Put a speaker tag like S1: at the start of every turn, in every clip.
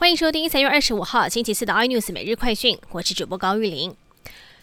S1: 欢迎收听三月二十五号星期四的 iNews 每日快讯，我是主播高玉玲。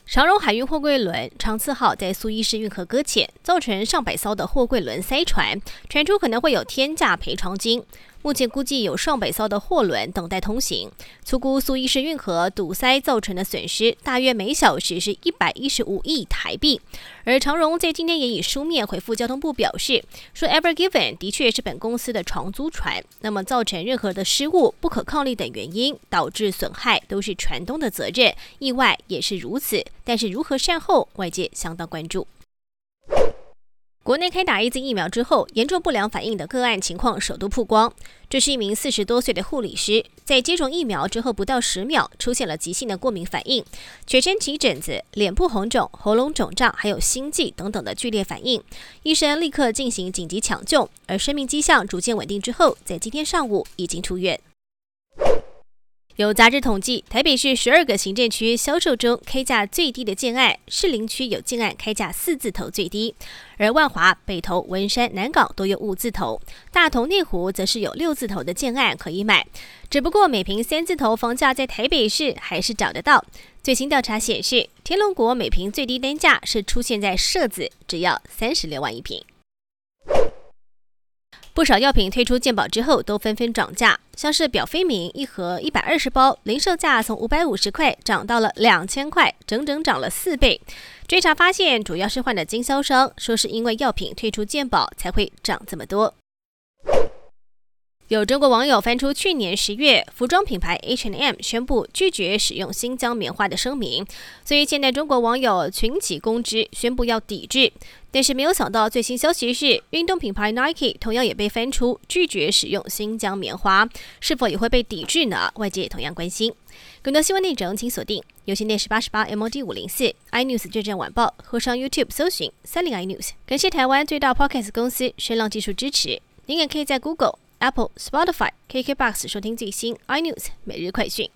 S1: 长荣海运货柜轮长次号在苏伊士运河搁浅，造成上百艘的货柜轮塞船，船主可能会有天价赔偿金。目前估计有上百艘的货轮等待通行，粗估苏伊士运河堵塞造成的损失大约每小时是一百一十五亿台币。而长荣在今天也以书面回复交通部表示，说 Ever Given 的确是本公司的长租船，那么造成任何的失误、不可抗力等原因导致损害都是船东的责任，意外也是如此。但是如何善后，外界相当关注。国内开打一剂疫苗之后，严重不良反应的个案情况首度曝光。这是一名四十多岁的护理师，在接种疫苗之后不到十秒，出现了急性的过敏反应，全身起疹子、脸部红肿、喉咙肿胀，还有心悸等等的剧烈反应。医生立刻进行紧急抢救，而生命迹象逐渐稳定之后，在今天上午已经出院。有杂志统计，台北市十二个行政区销售中开价最低的建案，士林区有建案开价四字头最低，而万华、北投、文山、南港都有五字头，大同、内湖则是有六字头的建案可以买。只不过每平三字头房价在台北市还是找得到。最新调查显示，天龙国每平最低单价是出现在社子，只要三十六万一平。不少药品推出健保之后，都纷纷涨价。像是表飞明一盒一百二十包，零售价从五百五十块涨到了两千块，整整涨了四倍。追查发现，主要是换了经销商，说是因为药品退出健保才会涨这么多。有中国网友翻出去年十月服装品牌 H&M 宣布拒绝使用新疆棉花的声明，所以现在中国网友群起攻之，宣布要抵制。但是没有想到，最新消息是，运动品牌 Nike 同样也被翻出拒绝使用新疆棉花，是否也会被抵制呢？外界也同样关心。更多新闻内容，请锁定有线电视八十八 MOD 五零四 iNews 最战晚报，或上 YouTube 搜寻三零 iNews。感谢台湾最大 Podcast 公司声浪技术支持。您也可以在 Google。Apple、Spotify、KKBox 收听最新 iNews 每日快讯。